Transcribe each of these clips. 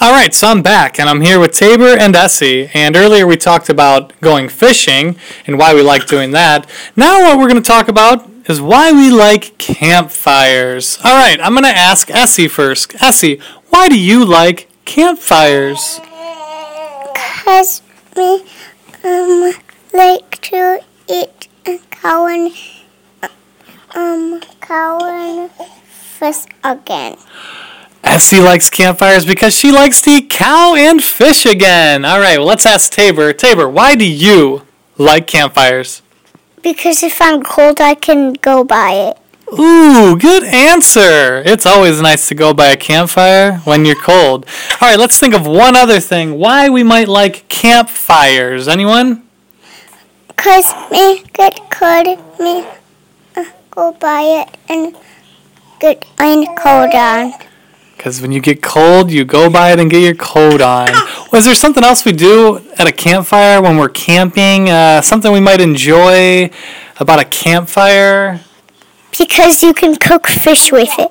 All right, so I'm back and I'm here with Tabor and Essie. And earlier we talked about going fishing and why we like doing that. Now, what we're going to talk about is why we like campfires. All right, I'm going to ask Essie first. Essie, why do you like campfires? Cause we um like to eat cow and um cow and fish again. Essie likes campfires because she likes to eat cow and fish again. All right, well, let's ask Tabor. Tabor, why do you like campfires? Because if I'm cold, I can go by it. Ooh, good answer. It's always nice to go by a campfire when you're cold. All right, let's think of one other thing why we might like campfires. Anyone? Cause me get cold, me uh, go by it and get cold on. Because when you get cold, you go by it and get your coat on. Was there something else we do at a campfire when we're camping? Uh, something we might enjoy about a campfire? Because you can cook fish with it.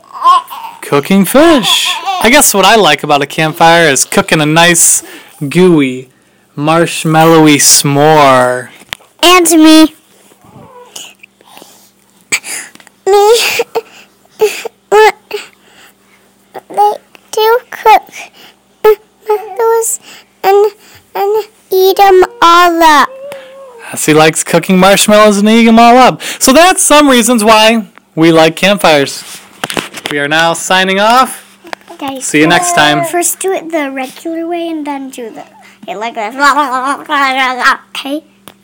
Cooking fish. I guess what I like about a campfire is cooking a nice, gooey, marshmallowy s'more. And me. Me. what? Like to cook those and and eat them all up. Essie likes cooking marshmallows and eating them all up. So that's some reasons why we like campfires. We are now signing off. Okay. See you next time. First do it the regular way and then do the it like that. Okay.